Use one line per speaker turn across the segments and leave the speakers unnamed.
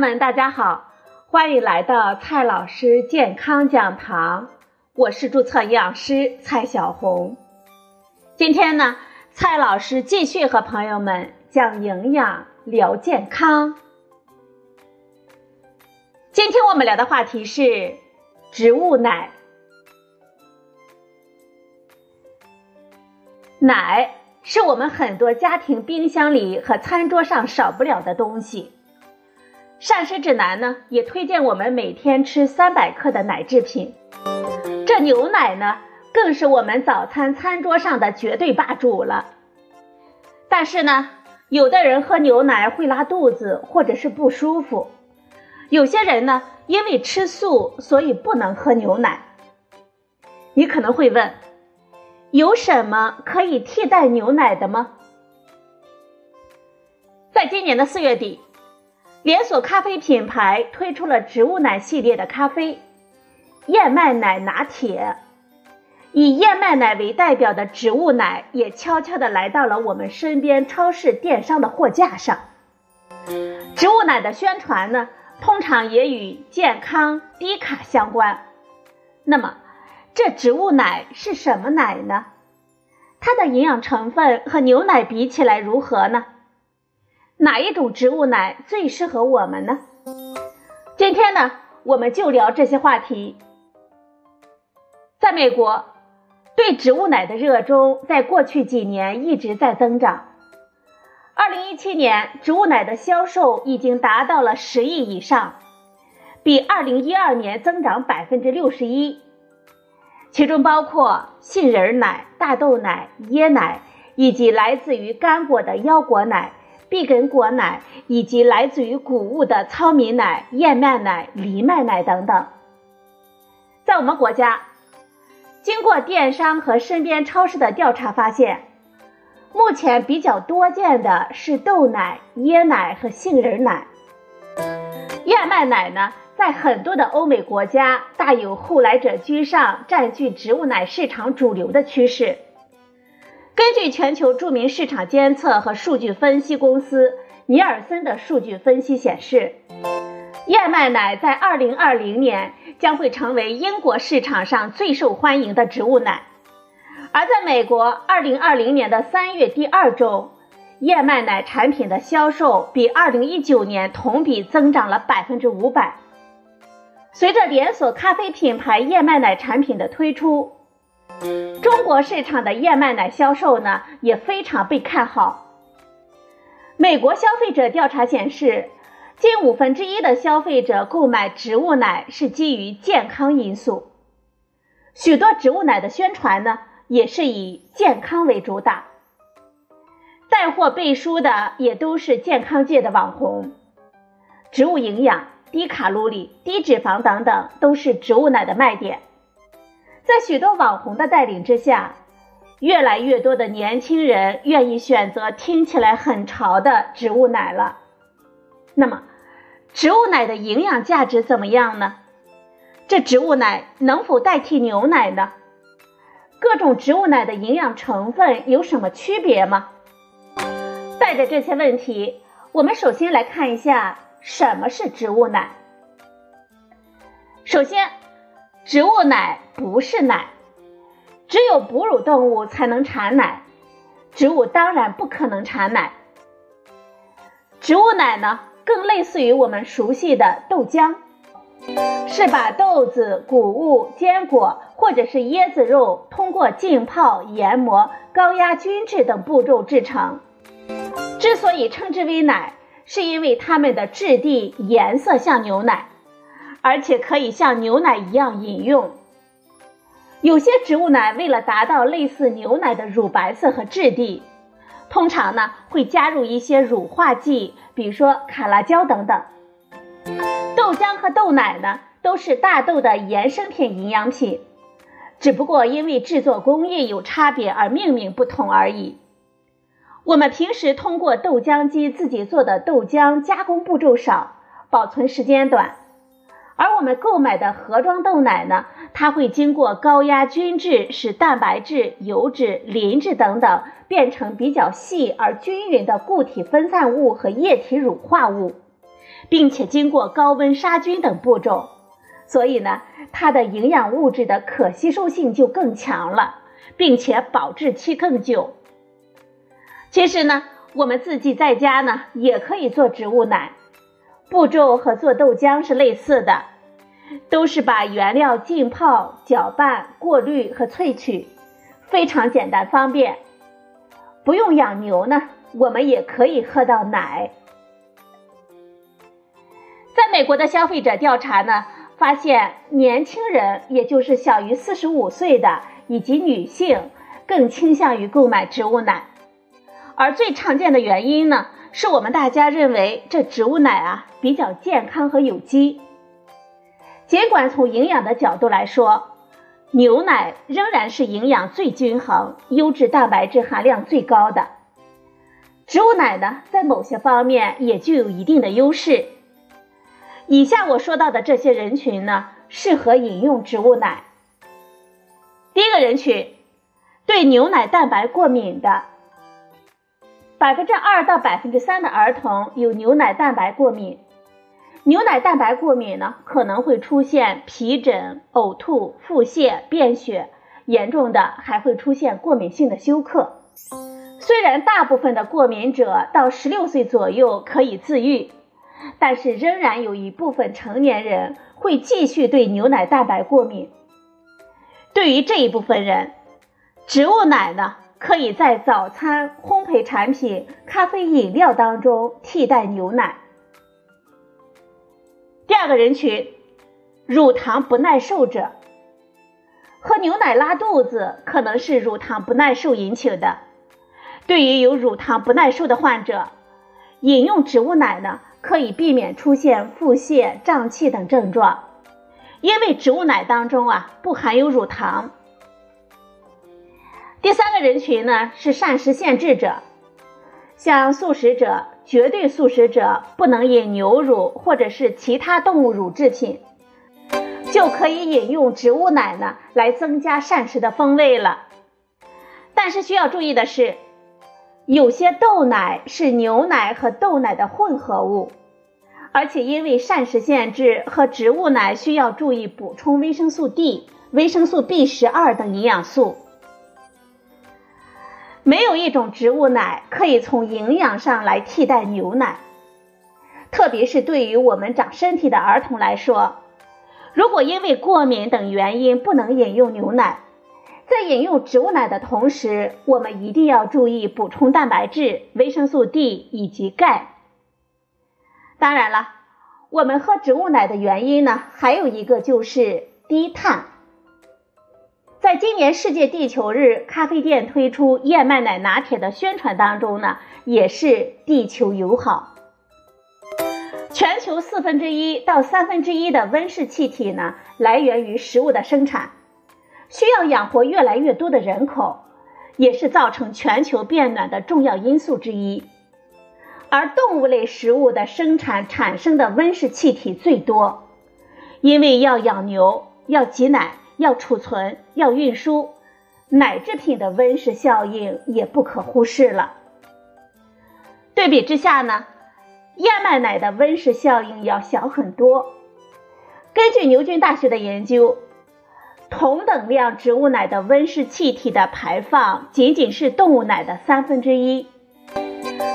们，大家好，欢迎来到蔡老师健康讲堂，我是注册营养师蔡小红。今天呢，蔡老师继续和朋友们讲营养聊健康。今天我们聊的话题是植物奶。奶是我们很多家庭冰箱里和餐桌上少不了的东西。膳食指南呢也推荐我们每天吃三百克的奶制品。这牛奶呢更是我们早餐餐桌上的绝对霸主了。但是呢，有的人喝牛奶会拉肚子或者是不舒服，有些人呢因为吃素所以不能喝牛奶。你可能会问。有什么可以替代牛奶的吗？在今年的四月底，连锁咖啡品牌推出了植物奶系列的咖啡——燕麦奶拿铁。以燕麦奶为代表的植物奶也悄悄地来到了我们身边超市电商的货架上。植物奶的宣传呢，通常也与健康、低卡相关。那么，这植物奶是什么奶呢？它的营养成分和牛奶比起来如何呢？哪一种植物奶最适合我们呢？今天呢，我们就聊这些话题。在美国，对植物奶的热衷在过去几年一直在增长。二零一七年，植物奶的销售已经达到了十亿以上，比二零一二年增长百分之六十一。其中包括杏仁奶、大豆奶、椰奶，以及来自于干果的腰果奶、碧根果奶，以及来自于谷物的糙米奶、燕麦奶、藜麦奶等等。在我们国家，经过电商和身边超市的调查发现，目前比较多见的是豆奶、椰奶和杏仁奶。燕麦奶呢？在很多的欧美国家，大有后来者居上、占据植物奶市场主流的趋势。根据全球著名市场监测和数据分析公司尼尔森的数据分析显示，燕麦奶在2020年将会成为英国市场上最受欢迎的植物奶，而在美国，2020年的三月第二周，燕麦奶产品的销售比2019年同比增长了百分之五百。随着连锁咖啡品牌燕麦奶产品的推出，中国市场的燕麦奶销售呢也非常被看好。美国消费者调查显示，近五分之一的消费者购买植物奶是基于健康因素，许多植物奶的宣传呢也是以健康为主打，带货背书的也都是健康界的网红，植物营养。低卡路里、低脂肪等等都是植物奶的卖点。在许多网红的带领之下，越来越多的年轻人愿意选择听起来很潮的植物奶了。那么，植物奶的营养价值怎么样呢？这植物奶能否代替牛奶呢？各种植物奶的营养成分有什么区别吗？带着这些问题，我们首先来看一下。什么是植物奶？首先，植物奶不是奶，只有哺乳动物才能产奶，植物当然不可能产奶。植物奶呢，更类似于我们熟悉的豆浆，是把豆子、谷物、坚果或者是椰子肉通过浸泡、研磨、高压均质等步骤制成。之所以称之为奶。是因为它们的质地、颜色像牛奶，而且可以像牛奶一样饮用。有些植物奶为了达到类似牛奶的乳白色和质地，通常呢会加入一些乳化剂，比如说卡拉胶等等。豆浆和豆奶呢都是大豆的衍生品营养品，只不过因为制作工艺有差别而命名不同而已。我们平时通过豆浆机自己做的豆浆，加工步骤少，保存时间短；而我们购买的盒装豆奶呢，它会经过高压均质，使蛋白质、油脂、磷脂等等变成比较细而均匀的固体分散物和液体乳化物，并且经过高温杀菌等步骤，所以呢，它的营养物质的可吸收性就更强了，并且保质期更久。其实呢，我们自己在家呢也可以做植物奶，步骤和做豆浆是类似的，都是把原料浸泡、搅拌、过滤和萃取，非常简单方便。不用养牛呢，我们也可以喝到奶。在美国的消费者调查呢，发现年轻人，也就是小于四十五岁的以及女性，更倾向于购买植物奶。而最常见的原因呢，是我们大家认为这植物奶啊比较健康和有机。尽管从营养的角度来说，牛奶仍然是营养最均衡、优质蛋白质含量最高的。植物奶呢，在某些方面也具有一定的优势。以下我说到的这些人群呢，适合饮用植物奶。第一个人群，对牛奶蛋白过敏的。百分之二到百分之三的儿童有牛奶蛋白过敏，牛奶蛋白过敏呢可能会出现皮疹、呕吐、腹泻、便血，严重的还会出现过敏性的休克。虽然大部分的过敏者到十六岁左右可以自愈，但是仍然有一部分成年人会继续对牛奶蛋白过敏。对于这一部分人，植物奶呢？可以在早餐、烘焙产品、咖啡饮料当中替代牛奶。第二个人群，乳糖不耐受者，喝牛奶拉肚子可能是乳糖不耐受引起的。对于有乳糖不耐受的患者，饮用植物奶呢，可以避免出现腹泻、胀气等症状，因为植物奶当中啊不含有乳糖。第三个人群呢是膳食限制者，像素食者、绝对素食者不能饮牛乳或者是其他动物乳制品，就可以饮用植物奶呢来增加膳食的风味了。但是需要注意的是，有些豆奶是牛奶和豆奶的混合物，而且因为膳食限制和植物奶需要注意补充维生素 D、维生素 B 十二等营养素。没有一种植物奶可以从营养上来替代牛奶，特别是对于我们长身体的儿童来说，如果因为过敏等原因不能饮用牛奶，在饮用植物奶的同时，我们一定要注意补充蛋白质、维生素 D 以及钙。当然了，我们喝植物奶的原因呢，还有一个就是低碳。在今年世界地球日，咖啡店推出燕麦奶拿铁的宣传当中呢，也是地球友好。全球四分之一到三分之一的温室气体呢，来源于食物的生产，需要养活越来越多的人口，也是造成全球变暖的重要因素之一。而动物类食物的生产产生的温室气体最多，因为要养牛，要挤奶。要储存，要运输，奶制品的温室效应也不可忽视了。对比之下呢，燕麦奶的温室效应要小很多。根据牛津大学的研究，同等量植物奶的温室气体的排放仅仅是动物奶的三分之一。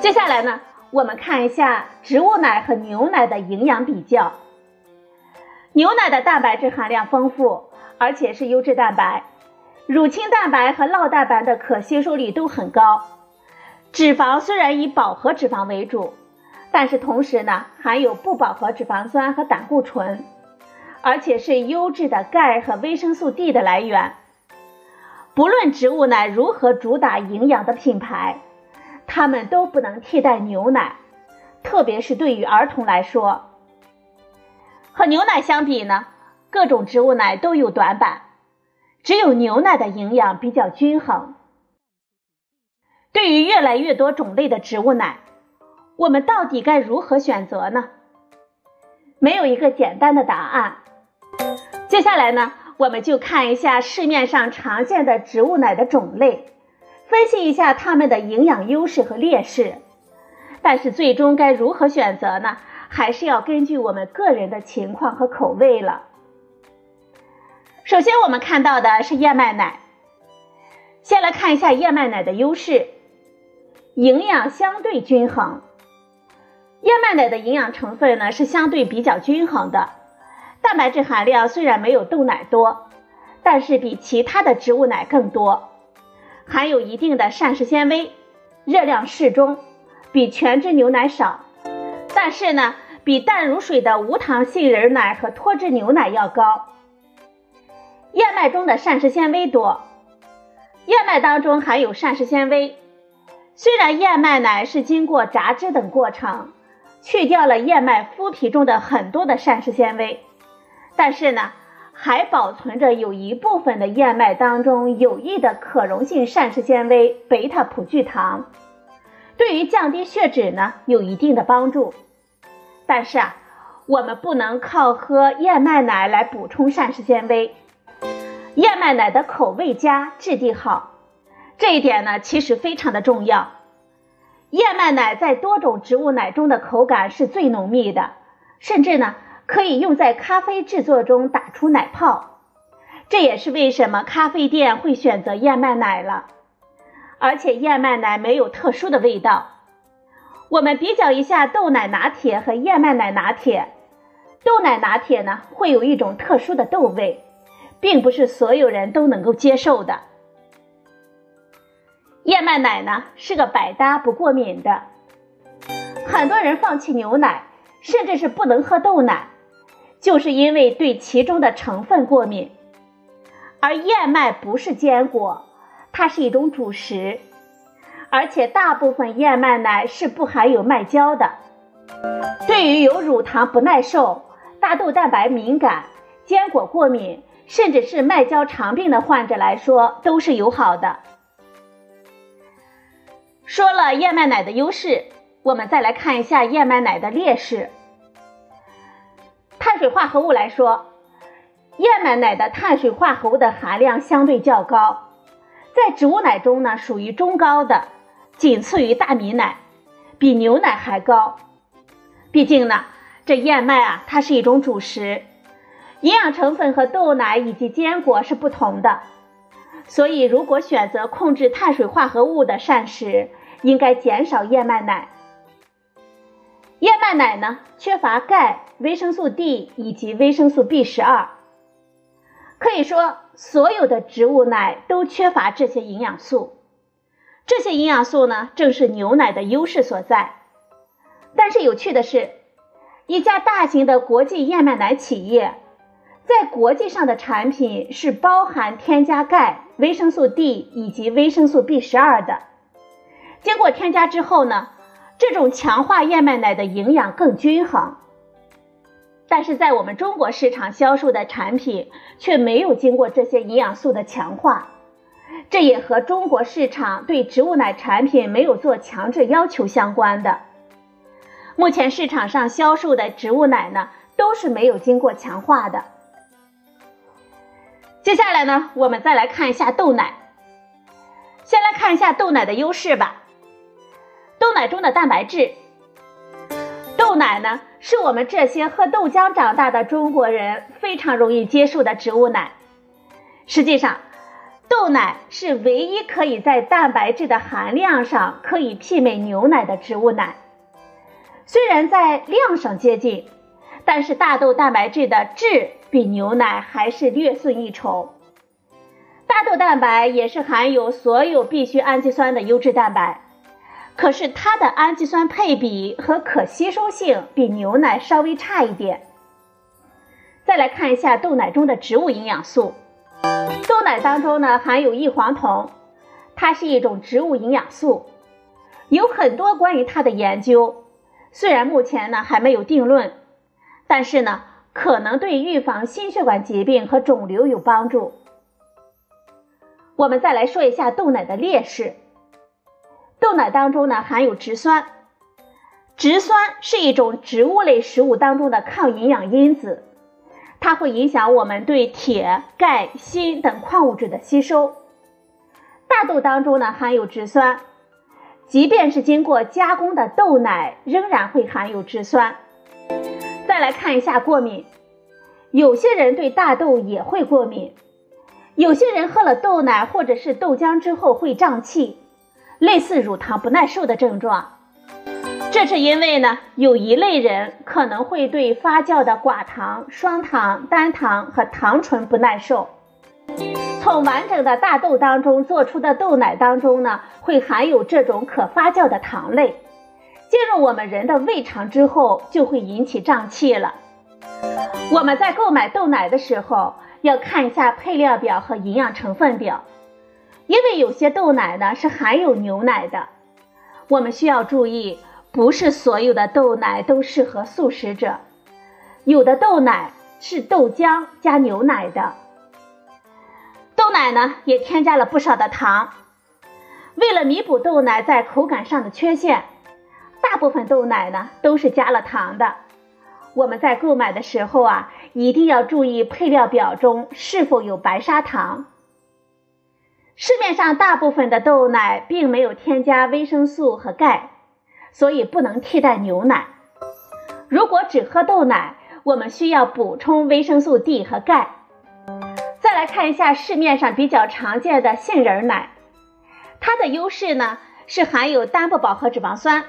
接下来呢，我们看一下植物奶和牛奶的营养比较。牛奶的蛋白质含量丰富。而且是优质蛋白，乳清蛋白和酪蛋白的可吸收率都很高。脂肪虽然以饱和脂肪为主，但是同时呢含有不饱和脂肪酸和胆固醇，而且是优质的钙和维生素 D 的来源。不论植物奶如何主打营养的品牌，它们都不能替代牛奶，特别是对于儿童来说。和牛奶相比呢？各种植物奶都有短板，只有牛奶的营养比较均衡。对于越来越多种类的植物奶，我们到底该如何选择呢？没有一个简单的答案。接下来呢，我们就看一下市面上常见的植物奶的种类，分析一下它们的营养优势和劣势。但是最终该如何选择呢？还是要根据我们个人的情况和口味了。首先，我们看到的是燕麦奶。先来看一下燕麦奶的优势，营养相对均衡。燕麦奶的营养成分呢是相对比较均衡的，蛋白质含量虽然没有豆奶多，但是比其他的植物奶更多，含有一定的膳食纤维，热量适中，比全脂牛奶少，但是呢比淡如水的无糖杏仁奶和脱脂牛奶要高。燕麦中的膳食纤维多。燕麦当中含有膳食纤维，虽然燕麦奶是经过榨汁等过程，去掉了燕麦麸皮中的很多的膳食纤维，但是呢，还保存着有一部分的燕麦当中有益的可溶性膳食纤维贝塔葡聚糖，对于降低血脂呢有一定的帮助。但是啊，我们不能靠喝燕麦奶来补充膳食纤维。燕麦奶的口味佳，质地好，这一点呢其实非常的重要。燕麦奶在多种植物奶中的口感是最浓密的，甚至呢可以用在咖啡制作中打出奶泡。这也是为什么咖啡店会选择燕麦奶了。而且燕麦奶没有特殊的味道。我们比较一下豆奶拿铁和燕麦奶拿铁，豆奶拿铁呢会有一种特殊的豆味。并不是所有人都能够接受的。燕麦奶呢是个百搭不过敏的，很多人放弃牛奶，甚至是不能喝豆奶，就是因为对其中的成分过敏。而燕麦不是坚果，它是一种主食，而且大部分燕麦奶是不含有麦胶的。对于有乳糖不耐受、大豆蛋白敏感、坚果过敏。甚至是麦胶肠病的患者来说都是友好的。说了燕麦奶的优势，我们再来看一下燕麦奶的劣势。碳水化合物来说，燕麦奶的碳水化合物的含量相对较高，在植物奶中呢属于中高的，仅次于大米奶，比牛奶还高。毕竟呢，这燕麦啊，它是一种主食。营养成分和豆奶以及坚果是不同的，所以如果选择控制碳水化合物的膳食，应该减少燕麦奶。燕麦奶呢，缺乏钙、维生素 D 以及维生素 B 十二，可以说所有的植物奶都缺乏这些营养素。这些营养素呢，正是牛奶的优势所在。但是有趣的是，一家大型的国际燕麦奶企业。在国际上的产品是包含添加钙、维生素 D 以及维生素 B 十二的。经过添加之后呢，这种强化燕麦奶的营养更均衡。但是在我们中国市场销售的产品却没有经过这些营养素的强化，这也和中国市场对植物奶产品没有做强制要求相关的。目前市场上销售的植物奶呢，都是没有经过强化的。接下来呢，我们再来看一下豆奶。先来看一下豆奶的优势吧。豆奶中的蛋白质，豆奶呢是我们这些喝豆浆长大的中国人非常容易接受的植物奶。实际上，豆奶是唯一可以在蛋白质的含量上可以媲美牛奶的植物奶。虽然在量上接近，但是大豆蛋白质的质。比牛奶还是略胜一筹。大豆蛋白也是含有所有必需氨基酸的优质蛋白，可是它的氨基酸配比和可吸收性比牛奶稍微差一点。再来看一下豆奶中的植物营养素，豆奶当中呢含有异黄酮，它是一种植物营养素，有很多关于它的研究，虽然目前呢还没有定论，但是呢。可能对预防心血管疾病和肿瘤有帮助。我们再来说一下豆奶的劣势。豆奶当中呢含有植酸，植酸是一种植物类食物当中的抗营养因子，它会影响我们对铁、钙、锌等矿物质的吸收。大豆当中呢含有植酸，即便是经过加工的豆奶，仍然会含有植酸。再来看一下过敏，有些人对大豆也会过敏，有些人喝了豆奶或者是豆浆之后会胀气，类似乳糖不耐受的症状。这是因为呢，有一类人可能会对发酵的寡糖、双糖、单糖和糖醇不耐受。从完整的大豆当中做出的豆奶当中呢，会含有这种可发酵的糖类，进入我们人的胃肠之后，就会引起胀气了。我们在购买豆奶的时候，要看一下配料表和营养成分表，因为有些豆奶呢是含有牛奶的，我们需要注意。不是所有的豆奶都适合素食者，有的豆奶是豆浆加牛奶的。豆奶呢也添加了不少的糖，为了弥补豆奶在口感上的缺陷，大部分豆奶呢都是加了糖的。我们在购买的时候啊，一定要注意配料表中是否有白砂糖。市面上大部分的豆奶并没有添加维生素和钙。所以不能替代牛奶。如果只喝豆奶，我们需要补充维生素 D 和钙。再来看一下市面上比较常见的杏仁奶，它的优势呢是含有单不饱和脂肪酸。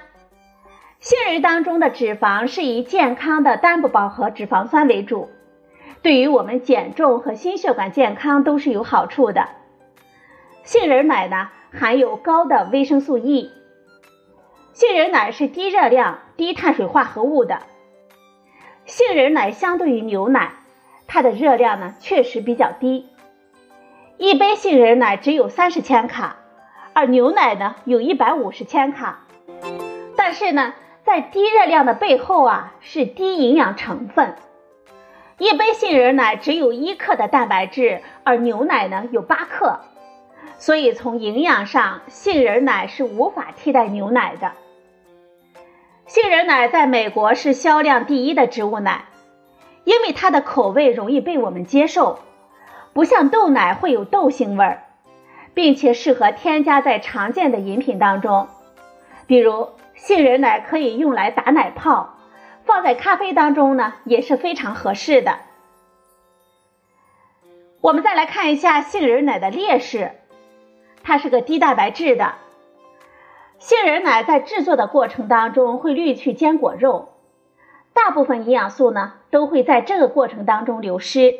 杏仁当中的脂肪是以健康的单不饱和脂肪酸为主，对于我们减重和心血管健康都是有好处的。杏仁奶呢含有高的维生素 E。杏仁奶是低热量、低碳水化合物的。杏仁奶相对于牛奶，它的热量呢确实比较低。一杯杏仁奶只有三十千卡，而牛奶呢有一百五十千卡。但是呢，在低热量的背后啊，是低营养成分。一杯杏仁奶只有一克的蛋白质，而牛奶呢有八克，所以从营养上，杏仁奶是无法替代牛奶的。杏仁奶在美国是销量第一的植物奶，因为它的口味容易被我们接受，不像豆奶会有豆腥味儿，并且适合添加在常见的饮品当中，比如杏仁奶可以用来打奶泡，放在咖啡当中呢也是非常合适的。我们再来看一下杏仁奶的劣势，它是个低蛋白质的。杏仁奶在制作的过程当中会滤去坚果肉，大部分营养素呢都会在这个过程当中流失。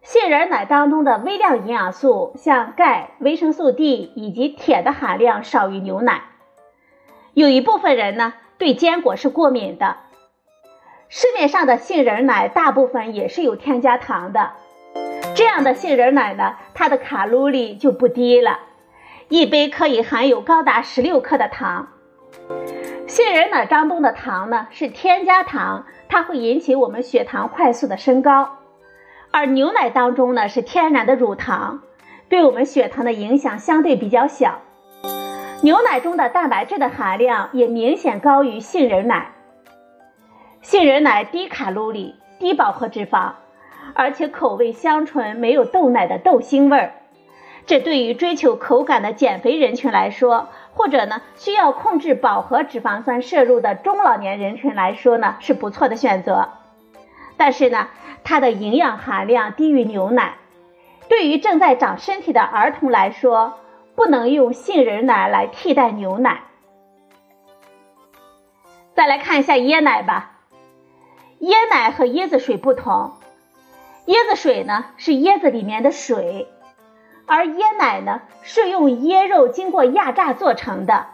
杏仁奶当中的微量营养素，像钙、维生素 D 以及铁的含量少于牛奶。有一部分人呢对坚果是过敏的。市面上的杏仁奶大部分也是有添加糖的，这样的杏仁奶呢，它的卡路里就不低了。一杯可以含有高达十六克的糖。杏仁奶当中的糖呢是添加糖，它会引起我们血糖快速的升高；而牛奶当中呢是天然的乳糖，对我们血糖的影响相对比较小。牛奶中的蛋白质的含量也明显高于杏仁奶。杏仁奶低卡路里、低饱和脂肪，而且口味香醇，没有豆奶的豆腥味儿。这对于追求口感的减肥人群来说，或者呢需要控制饱和脂肪酸摄入的中老年人群来说呢是不错的选择。但是呢，它的营养含量低于牛奶，对于正在长身体的儿童来说，不能用杏仁奶来替代牛奶。再来看一下椰奶吧，椰奶和椰子水不同，椰子水呢是椰子里面的水。而椰奶呢，是用椰肉经过压榨做成的。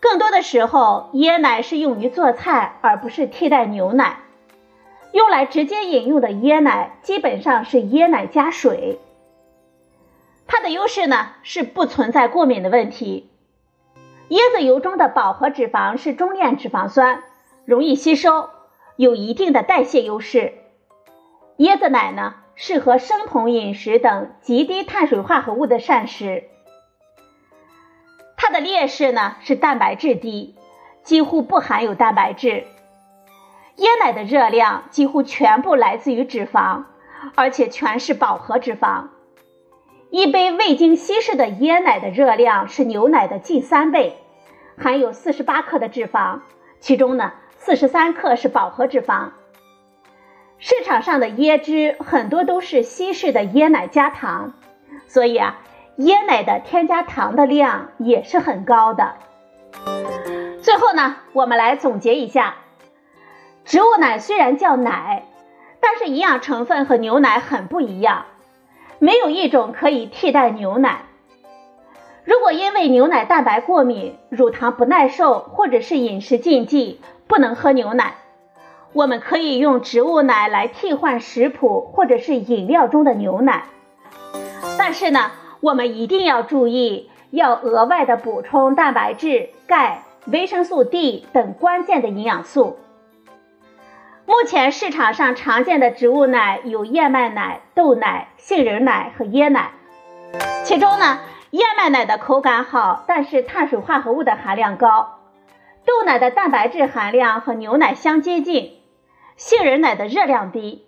更多的时候，椰奶是用于做菜，而不是替代牛奶。用来直接饮用的椰奶，基本上是椰奶加水。它的优势呢，是不存在过敏的问题。椰子油中的饱和脂肪是中链脂肪酸，容易吸收，有一定的代谢优势。椰子奶呢？适合生酮饮食等极低碳水化合物的膳食。它的劣势呢是蛋白质低，几乎不含有蛋白质。椰奶的热量几乎全部来自于脂肪，而且全是饱和脂肪。一杯未经稀释的椰奶的热量是牛奶的近三倍，含有四十八克的脂肪，其中呢四十三克是饱和脂肪。市场上的椰汁很多都是稀释的椰奶加糖，所以啊，椰奶的添加糖的量也是很高的。最后呢，我们来总结一下，植物奶虽然叫奶，但是营养成分和牛奶很不一样，没有一种可以替代牛奶。如果因为牛奶蛋白过敏、乳糖不耐受，或者是饮食禁忌不能喝牛奶，我们可以用植物奶来替换食谱或者是饮料中的牛奶。但是呢，我们一定要注意，要额外的补充蛋白质、钙、维生素 D 等关键的营养素。目前市场上常见的植物奶有燕麦奶、豆奶、杏仁奶和椰奶，其中呢。燕麦奶的口感好，但是碳水化合物的含量高；豆奶的蛋白质含量和牛奶相接近；杏仁奶的热量低。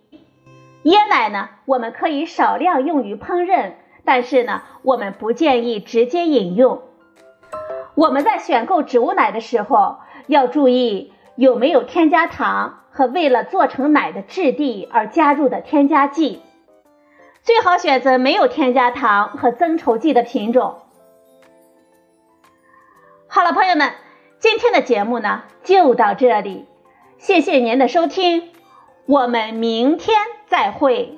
椰奶呢，我们可以少量用于烹饪，但是呢，我们不建议直接饮用。我们在选购植物奶的时候，要注意有没有添加糖和为了做成奶的质地而加入的添加剂。最好选择没有添加糖和增稠剂的品种。好了，朋友们，今天的节目呢就到这里，谢谢您的收听，我们明天再会。